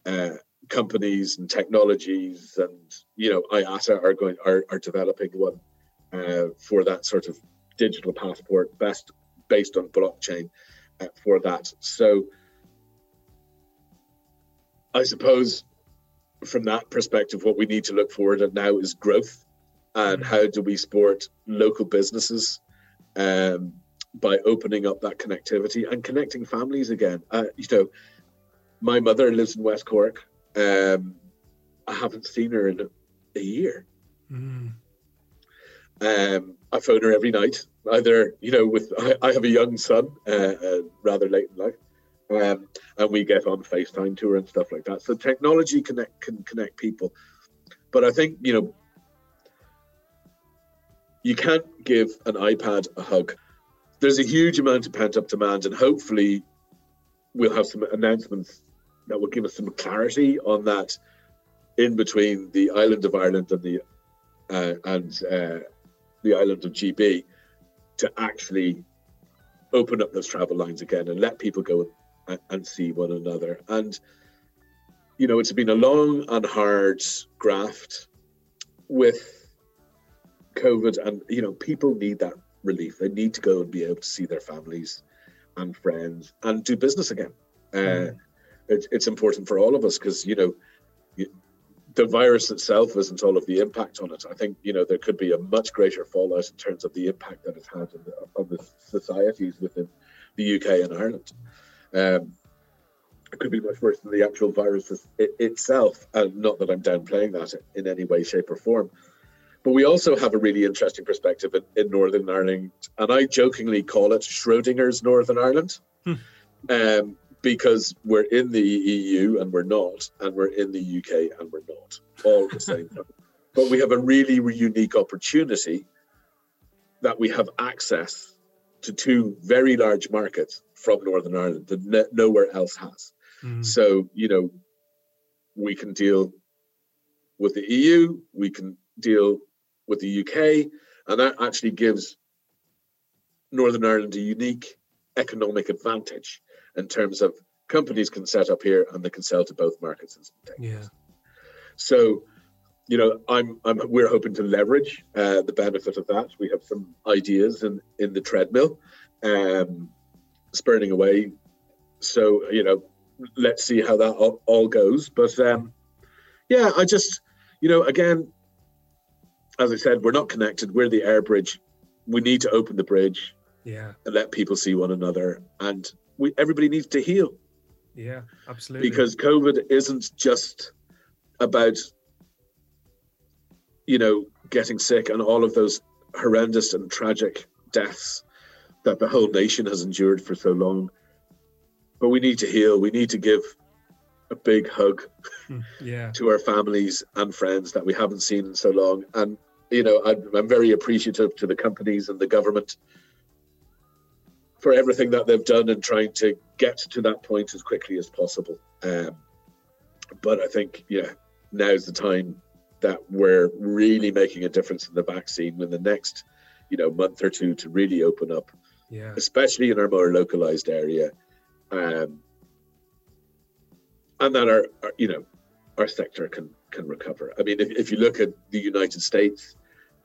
uh, companies and technologies, and you know, IATA are going are, are developing one uh, for that sort of digital passport, best based on blockchain uh, for that. So I suppose from that perspective, what we need to look forward at now is growth and mm-hmm. how do we support local businesses um, by opening up that connectivity and connecting families again. Uh, you know, my mother lives in West Cork. Um, I haven't seen her in a, a year. Mm. Um, I phone her every night. Either you know, with I, I have a young son, uh, uh, rather late in life, um, and we get on FaceTime tour and stuff like that. So technology connect can connect people, but I think you know you can't give an iPad a hug. There's a huge amount of pent up demand, and hopefully we'll have some announcements that will give us some clarity on that in between the island of Ireland and the uh, and uh, the island of GB to actually open up those travel lines again and let people go and, see one another. And, you know, it's been a long and hard graft with COVID, and, you know, people need that relief. They need to go and be able to see their families and friends and do business again. Uh, mm. it, it's important for all of us because, you know, the virus itself isn't all of the impact on it. I think you know there could be a much greater fallout in terms of the impact that it's had on the, on the societies within the UK and Ireland. Um, it could be much worse than the actual virus itself. And not that I'm downplaying that in any way, shape, or form. But we also have a really interesting perspective in, in Northern Ireland, and I jokingly call it Schrodinger's Northern Ireland, hmm. um, because we're in the EU and we're not, and we're in the UK and we're not, all at the same time. But we have a really unique opportunity that we have access to two very large markets from Northern Ireland that nowhere else has. Mm. So, you know, we can deal with the EU, we can deal with the UK, and that actually gives Northern Ireland a unique economic advantage in terms of companies can set up here and they can sell to both markets. And things yeah. So, you know, I'm, I'm we're hoping to leverage uh, the benefit of that. We have some ideas in in the treadmill, um, spurning away. So, you know, let's see how that all, all goes. But um, yeah, I just, you know, again, as I said, we're not connected. We're the air bridge. We need to open the bridge. Yeah. And let people see one another. And we everybody needs to heal. Yeah, absolutely. Because COVID isn't just about you know getting sick and all of those horrendous and tragic deaths that the whole nation has endured for so long. But we need to heal. We need to give a big hug hmm, yeah. to our families and friends that we haven't seen in so long. And, you know, I'm, I'm very appreciative to the companies and the government for everything that they've done and trying to get to that point as quickly as possible. Um, but I think, yeah, now's the time that we're really making a difference in the vaccine in the next, you know, month or two to really open up, Yeah. especially in our more localized area, um, and that our, our you know our sector can can recover. I mean, if, if you look at the United States,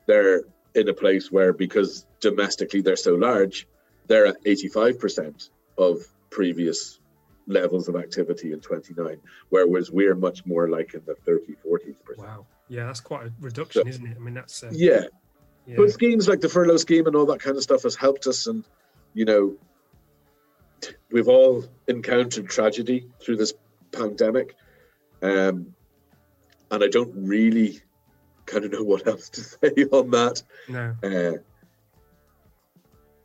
they're in a place where because domestically they're so large, they're at 85% of previous levels of activity in 29, whereas we're much more like in the 30, 40%. Wow. Yeah, that's quite a reduction, So- isn't it? I mean, that's uh, Yeah, yeah. but schemes like the furlough scheme and all that kind of stuff has helped us. And, you know, we've all encountered tragedy through this pandemic. Um, and I don't really kind of know what else to say on that. no. Uh,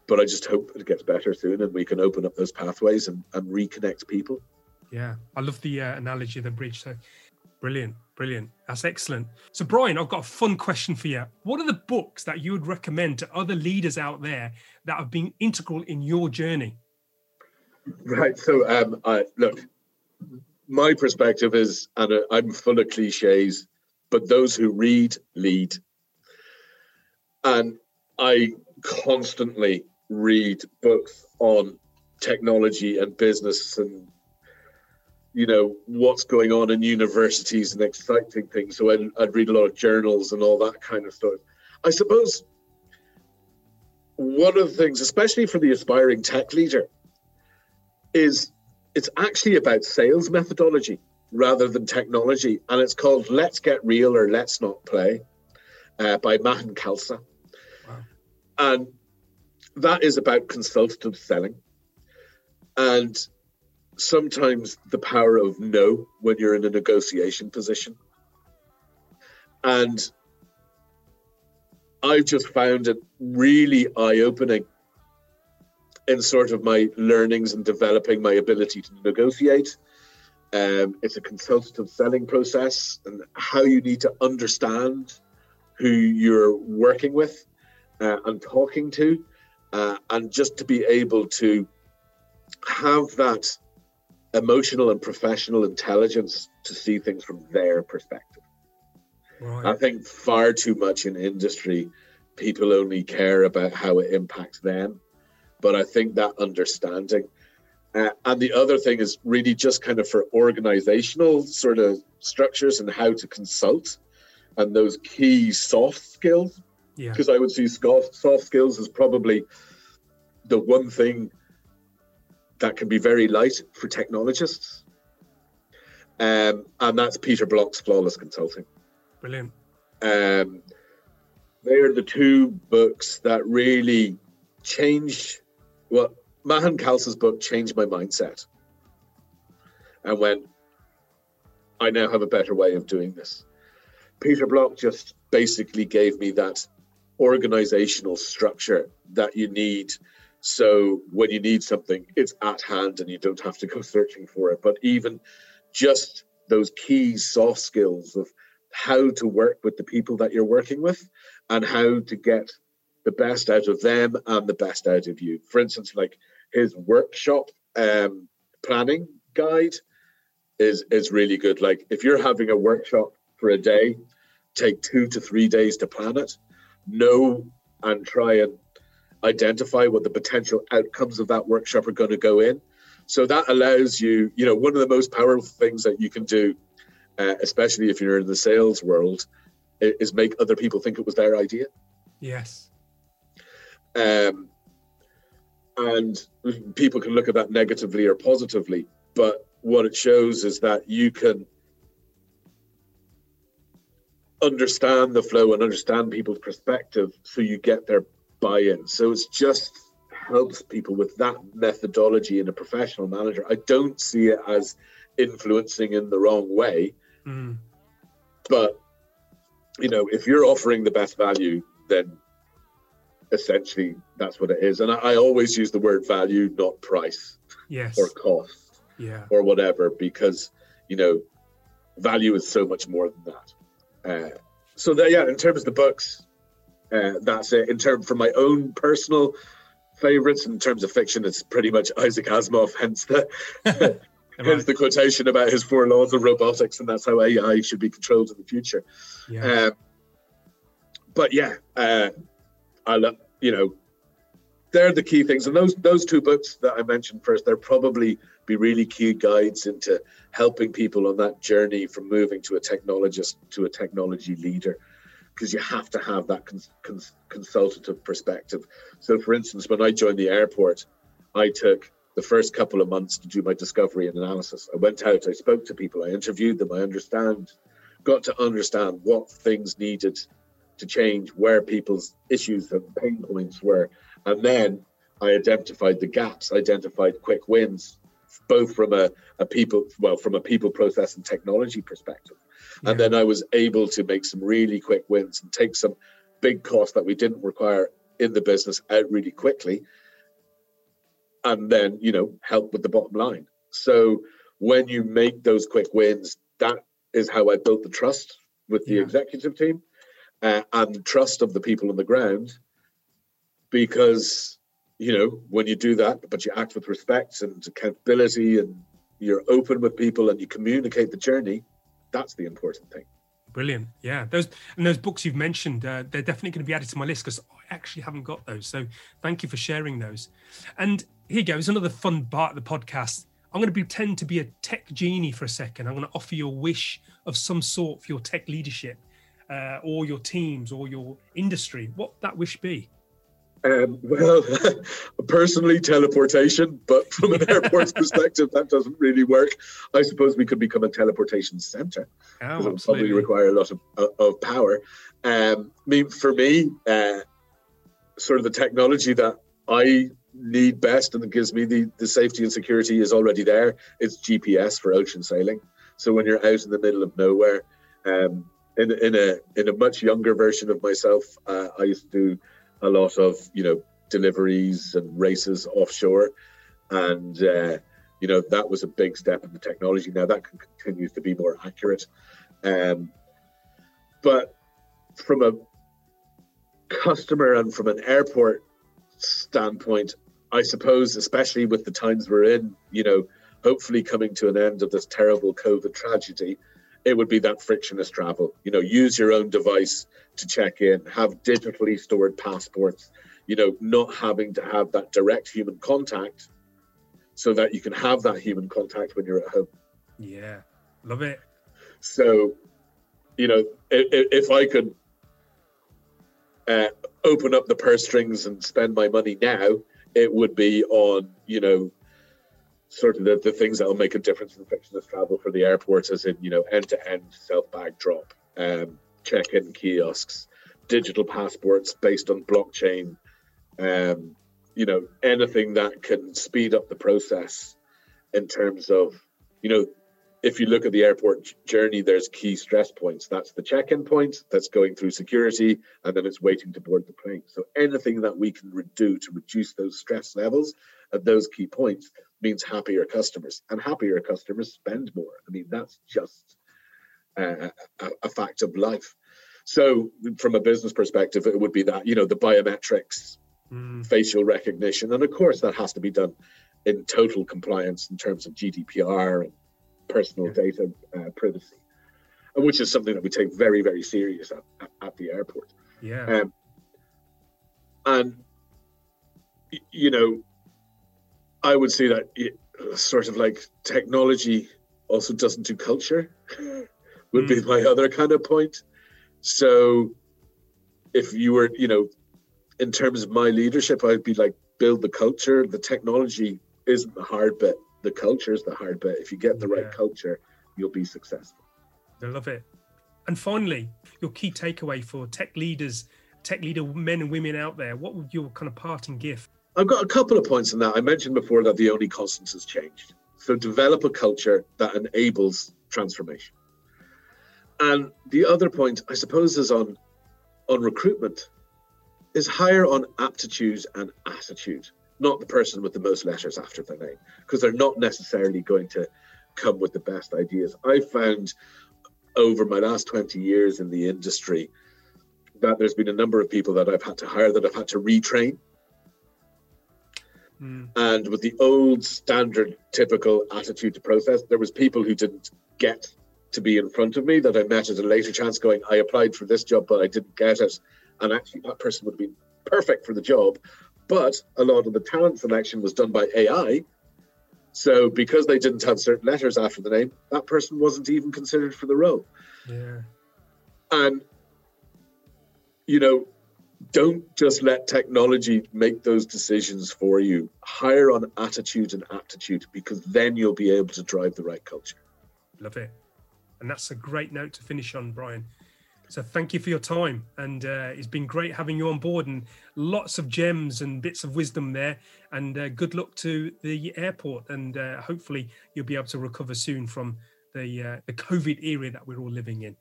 but I just hope it gets better soon and we can open up those pathways and, and reconnect people. Yeah, I love the uh, analogy of the bridge. So brilliant, brilliant. That's excellent. So, Brian, I've got a fun question for you. What are the books that you would recommend to other leaders out there that have been integral in your journey? Right. So, um, I look, my perspective is, and uh, I'm full of cliches, but those who read lead. And I constantly read books on technology and business and you know what's going on in universities and exciting things. So I'd, I'd read a lot of journals and all that kind of stuff. I suppose one of the things especially for the aspiring tech leader is it's actually about sales methodology rather than technology. And it's called let's get real or let's not play uh, by Mahan Khalsa Wow. and that is about consultative selling. And sometimes the power of no when you're in a negotiation position. And i've just found it really eye-opening in sort of my learnings and developing my ability to negotiate. Um, it's a consultative selling process and how you need to understand who you're working with uh, and talking to uh, and just to be able to have that emotional and professional intelligence to see things from their perspective. I think far too much in industry, people only care about how it impacts them. But I think that understanding. Uh, and the other thing is really just kind of for organizational sort of structures and how to consult and those key soft skills Yeah. because I would see soft, soft skills as probably the one thing that can be very light for technologists. Um, and that's Peter Block's Flawless Consulting. Brilliant. Um, they're the two books that really changed. Well, Mahan Khalsa's book changed my mindset. And when I now have a better way of doing this. Peter Block just basically gave me that organizational structure that you need. So when you need something, it's at hand and you don't have to go searching for it. But even just those key soft skills of how to work with the people that you're working with and how to get the best out of them and the best out of you. For instance, like his workshop um, planning guide is is really good. Like if you're having a workshop for a day, take two to three days to plan it. Know and try and identify what the potential outcomes of that workshop are going to go in. So that allows you, you know, one of the most powerful things that you can do, uh, especially if you're in the sales world, is make other people think it was their idea. Yes. Um, and people can look at that negatively or positively, but what it shows is that you can understand the flow and understand people's perspective so you get their buy-in. So it's just helps people with that methodology in a professional manager. I don't see it as influencing in the wrong way, Mm. but you know, if you're offering the best value, then essentially that's what it is. And I, I always use the word value, not price Yes. or cost Yeah. or whatever, because you know, value is so much more than that. Uh, so that, yeah, in terms of the books, uh, that's it. In terms for my own personal favorites, in terms of fiction, it's pretty much Isaac Asimov. Hence the Hence the quotation about his four laws of robotics, and that's how AI should be controlled in the future. Yeah. Um, but yeah, uh, I love you know, they're the key things, and those those two books that I mentioned first, they're probably be really key guides into helping people on that journey from moving to a technologist to a technology leader because you have to have that cons- cons- consultative perspective. So, for instance, when I joined the airport, I took the first couple of months to do my discovery and analysis. I went out, I spoke to people, I interviewed them, I understand, got to understand what things needed to change, where people's issues and pain points were, and then I identified the gaps, identified quick wins, both from a, a people, well, from a people process and technology perspective. Yeah. And then I was able to make some really quick wins and take some big costs that we didn't require in the business out really quickly. And then, you know, help with the bottom line. So when you make those quick wins, that is how I built the trust with the yeah. executive team uh, and trust of the people on the ground. Because, you know, when you do that, but you act with respect and accountability and you're open with people and you communicate the journey, that's the important thing. Brilliant. Yeah, those and those books you've mentioned, uh, they're definitely going to be added to my list because I actually haven't got those. So thank you for sharing those. And here goes another fun part of the podcast. I'm going to pretend to be a tech genie for a second. I'm going to offer you a wish of some sort for your tech leadership, uh, or your teams, or your industry. What that wish be? Um, well, personally, teleportation, but from an airport's perspective, that doesn't really work. I suppose we could become a teleportation center. Oh, it would probably require a lot of, of power. Um, I mean, for me, uh, sort of the technology that I need best and that gives me the, the safety and security is already there. It's GPS for ocean sailing. So when you're out in the middle of nowhere, um, in, in a in a much younger version of myself, uh, I used to do a lot of you know deliveries and races offshore, and uh, you know that was a big step in the technology. Now that can, continues to be more accurate, um, but from a customer and from an airport standpoint, I suppose, especially with the times we're in, you know, hopefully coming to an end of this terrible COVID tragedy, it would be that frictionless travel. You know, use your own device to check in, have digitally stored passports, you know, not having to have that direct human contact so that you can have that human contact when you're at home. Yeah, love it. So, you know, if, if I could uh, open up the purse strings and spend my money now, it would be on, you know, sort of the, the things that will make a difference in frictionless travel for the airports, as in, you know, end to end self bag drop, um, check in kiosks, digital passports based on blockchain, um, you know, anything that can speed up the process in terms of, you know, if you look at the airport journey, there's key stress points. That's the check-in point, that's going through security, and then it's waiting to board the plane. So anything that we can do to reduce those stress levels at those key points means happier customers, and happier customers spend more. I mean, that's just a, a fact of life. So, from a business perspective, it would be that you know the biometrics, mm. facial recognition, and of course that has to be done in total compliance in terms of GDPR and personal yeah. data uh, privacy, which is something that we take very, very serious at, at, at the airport. Yeah. Um, and you know, I would say that it, sort of like technology also doesn't do culture, would mm. be my other kind of point. So if you were, you know, in terms of my leadership, I'd be like, build the culture. The technology isn't the hard bit. The culture is the hard bit. If you get the yeah. right culture, you'll be successful. I love it. And finally, your key takeaway for tech leaders, tech leader men and women out there, what would your kind of parting gift? I've got a couple of points on that. I mentioned before that the only constant has changed. So develop a culture that enables transformation. And the other point, I suppose, is on on recruitment, is higher on aptitude and attitude, not the person with the most letters after their name, because they're not necessarily going to come with the best ideas. I found over my last 20 years in the industry that there's been a number of people that I've had to hire that I've had to retrain Mm. And with the old standard typical attitude to process, there was people who didn't get to be in front of me that I met at a later chance going, I applied for this job, but I didn't get it. And actually that person would have been perfect for the job. But a lot of the talent selection was done by AI. So because they didn't have certain letters after the name, that person wasn't even considered for the role. Yeah. And you know, don't just let technology make those decisions for you. Hire on attitude and aptitude because then you'll be able to drive the right culture. Love it. And that's a great note to finish on, Brian. So thank you for your time, and uh, it's been great having you on board, and lots of gems and bits of wisdom there. And uh, good luck to the airport, and uh, hopefully you'll be able to recover soon from the uh, the COVID era that we're all living in.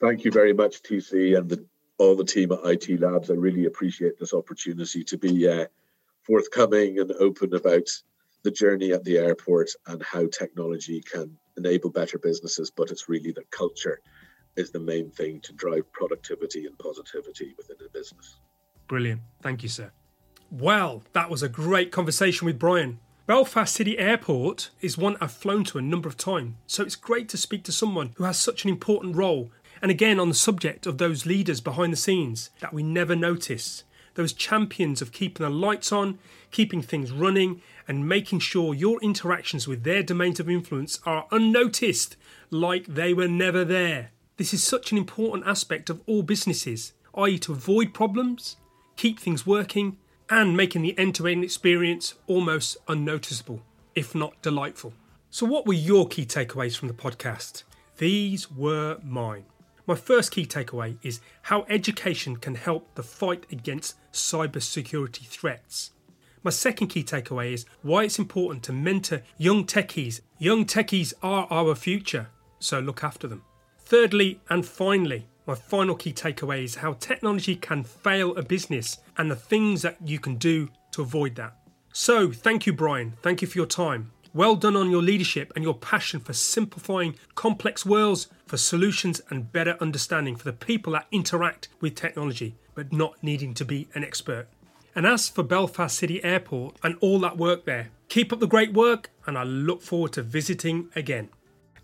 Thank you very much, TC, and the all the team at IT Labs. I really appreciate this opportunity to be uh, forthcoming and open about the journey at the airport and how technology can enable better businesses. But it's really that culture is the main thing to drive productivity and positivity within a business. Brilliant. Thank you, sir. Well, that was a great conversation with Brian. Belfast City Airport is one I've flown to a number of times, so it's great to speak to someone who has such an important role and again, on the subject of those leaders behind the scenes that we never notice, those champions of keeping the lights on, keeping things running, and making sure your interactions with their domains of influence are unnoticed, like they were never there. This is such an important aspect of all businesses, i.e., to avoid problems, keep things working, and making the end to end experience almost unnoticeable, if not delightful. So, what were your key takeaways from the podcast? These were mine. My first key takeaway is how education can help the fight against cybersecurity threats. My second key takeaway is why it's important to mentor young techies. Young techies are our future, so look after them. Thirdly, and finally, my final key takeaway is how technology can fail a business and the things that you can do to avoid that. So, thank you, Brian. Thank you for your time. Well done on your leadership and your passion for simplifying complex worlds for solutions and better understanding for the people that interact with technology, but not needing to be an expert. And as for Belfast City Airport and all that work there, keep up the great work and I look forward to visiting again.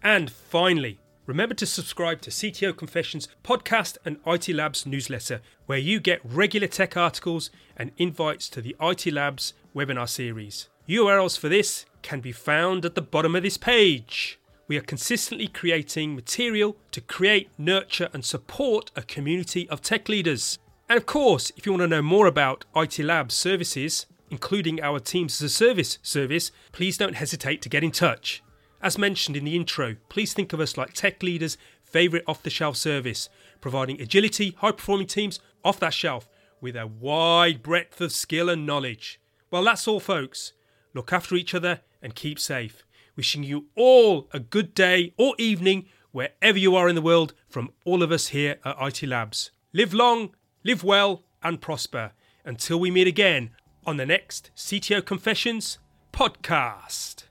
And finally, remember to subscribe to CTO Confessions podcast and IT Labs newsletter, where you get regular tech articles and invites to the IT Labs webinar series. URLs for this can be found at the bottom of this page. We are consistently creating material to create, nurture, and support a community of tech leaders. And of course, if you want to know more about IT Labs services, including our Teams as a Service service, please don't hesitate to get in touch. As mentioned in the intro, please think of us like tech leaders' favourite off the shelf service, providing agility, high performing teams off that shelf with a wide breadth of skill and knowledge. Well, that's all, folks. Look after each other and keep safe. Wishing you all a good day or evening wherever you are in the world from all of us here at IT Labs. Live long, live well, and prosper until we meet again on the next CTO Confessions podcast.